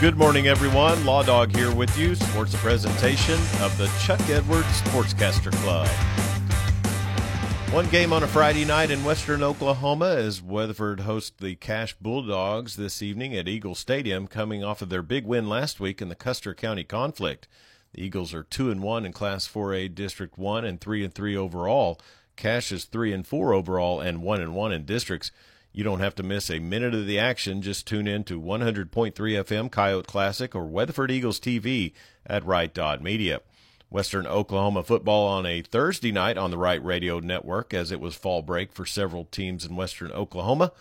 Good morning, everyone. Law Dog here with you. Sports presentation of the Chuck Edwards Sportscaster Club. One game on a Friday night in western Oklahoma as Weatherford hosts the Cache Bulldogs this evening at Eagle Stadium, coming off of their big win last week in the Custer County conflict. The Eagles are two and one in Class 4A District One and three and three overall. Cache is three and four overall and one and one in districts. You don't have to miss a minute of the action. Just tune in to 100.3 FM Coyote Classic or Weatherford Eagles TV at Right Dot Media. Western Oklahoma football on a Thursday night on the Right Radio Network as it was fall break for several teams in Western Oklahoma.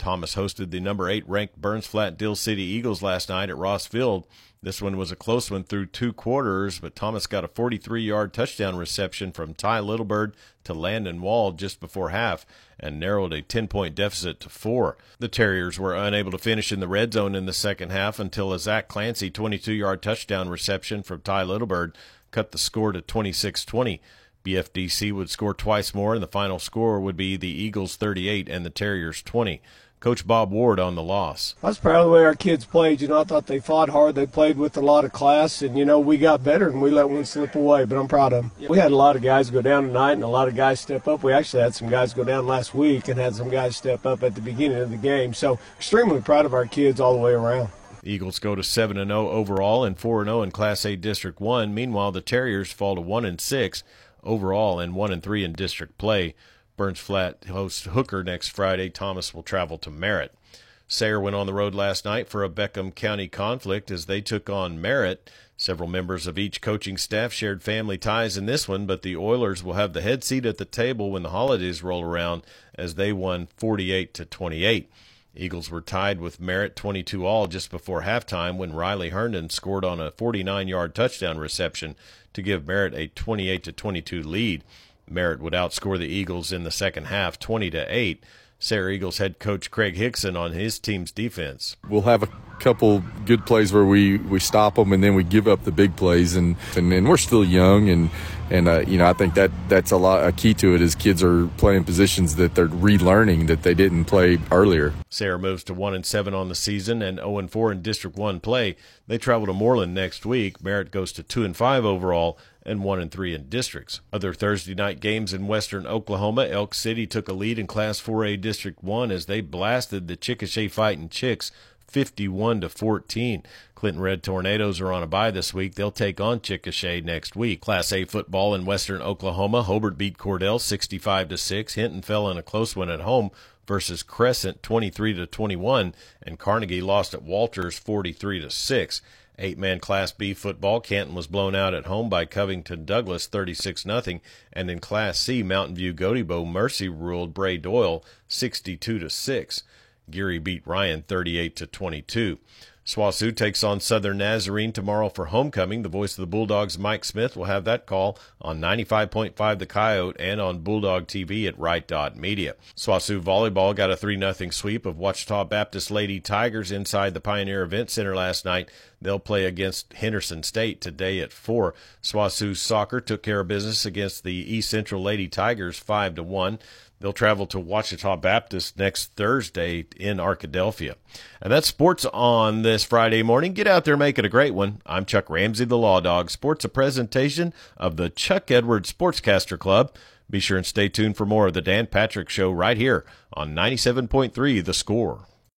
Thomas hosted the number eight ranked Burns Flat Dill City Eagles last night at Ross Field. This one was a close one through two quarters, but Thomas got a 43 yard touchdown reception from Ty Littlebird to Landon Wall just before half and narrowed a 10 point deficit to four. The Terriers were unable to finish in the red zone in the second half until a Zach Clancy 22 yard touchdown reception from Ty Littlebird cut the score to 26 20. BFDC would score twice more, and the final score would be the Eagles 38 and the Terriers 20. Coach Bob Ward on the loss. I was proud of the way our kids played. You know, I thought they fought hard. They played with a lot of class, and you know, we got better and we let one slip away. But I'm proud of them. We had a lot of guys go down tonight, and a lot of guys step up. We actually had some guys go down last week, and had some guys step up at the beginning of the game. So extremely proud of our kids all the way around. Eagles go to 7 and 0 overall and 4 and 0 in Class A District 1. Meanwhile, the Terriers fall to 1 and 6 overall and 1 and 3 in district play. Burns Flat hosts Hooker next Friday. Thomas will travel to Merritt. Sayre went on the road last night for a Beckham County conflict as they took on Merritt. Several members of each coaching staff shared family ties in this one, but the Oilers will have the head seat at the table when the holidays roll around as they won 48 to 28. Eagles were tied with Merritt 22 all just before halftime when Riley Herndon scored on a 49-yard touchdown reception to give Merritt a 28 to 22 lead. Merritt would outscore the Eagles in the second half 20 to 8. Sayre Eagles head coach Craig Hickson on his team's defense. We'll have a couple good plays where we, we stop them and then we give up the big plays and and, and we're still young and and uh, you know I think that that's a lot a key to it is kids are playing positions that they're relearning that they didn't play earlier. Sayre moves to one and seven on the season and zero and four in District One play. They travel to Mooreland next week. Merritt goes to two and five overall and one and three in districts. Other Thursday night games in western Oklahoma, Elk City took a lead in Class 4A District 1 as they blasted the Chickasha Fighting Chicks 51 to 14. Clinton Red Tornadoes are on a bye this week. They'll take on Chickasha next week. Class A football in western Oklahoma, Hobart beat Cordell 65 to 6. Hinton fell in a close one at home versus Crescent 23 to 21 and Carnegie lost at Walters 43 to 6. Eight man Class B football, Canton was blown out at home by Covington Douglas 36 0, and in Class C, Mountain View Gotebo Mercy ruled Bray Doyle 62 to 6. Geary beat Ryan 38 to 22. SWOSU takes on Southern Nazarene tomorrow for homecoming. The voice of the Bulldogs, Mike Smith, will have that call on 95.5 The Coyote and on Bulldog TV at Right Media. SWOSU volleyball got a 3 0 sweep of Ouachita Baptist Lady Tigers inside the Pioneer Event Center last night. They'll play against Henderson State today at 4. SWOSU soccer took care of business against the East Central Lady Tigers 5 to 1. They'll travel to Ouachita Baptist next Thursday in Arkadelphia. And that's sports on this Friday morning. Get out there, make it a great one. I'm Chuck Ramsey, the Law Dog. Sports, a presentation of the Chuck Edwards Sportscaster Club. Be sure and stay tuned for more of the Dan Patrick Show right here on 97.3 The Score.